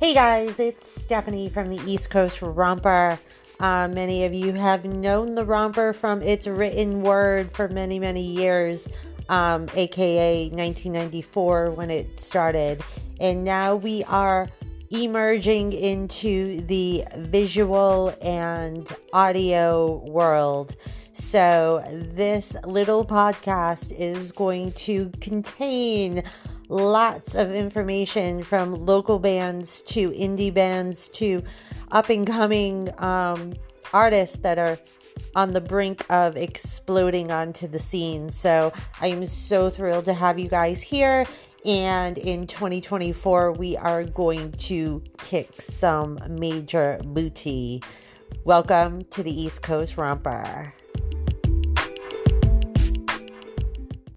Hey guys, it's Stephanie from the East Coast Romper. Uh, many of you have known the Romper from its written word for many, many years, um, aka 1994 when it started. And now we are emerging into the visual and audio world. So, this little podcast is going to contain lots of information from local bands to indie bands to up and coming um, artists that are on the brink of exploding onto the scene. So I am so thrilled to have you guys here. And in 2024, we are going to kick some major booty. Welcome to the East Coast Romper.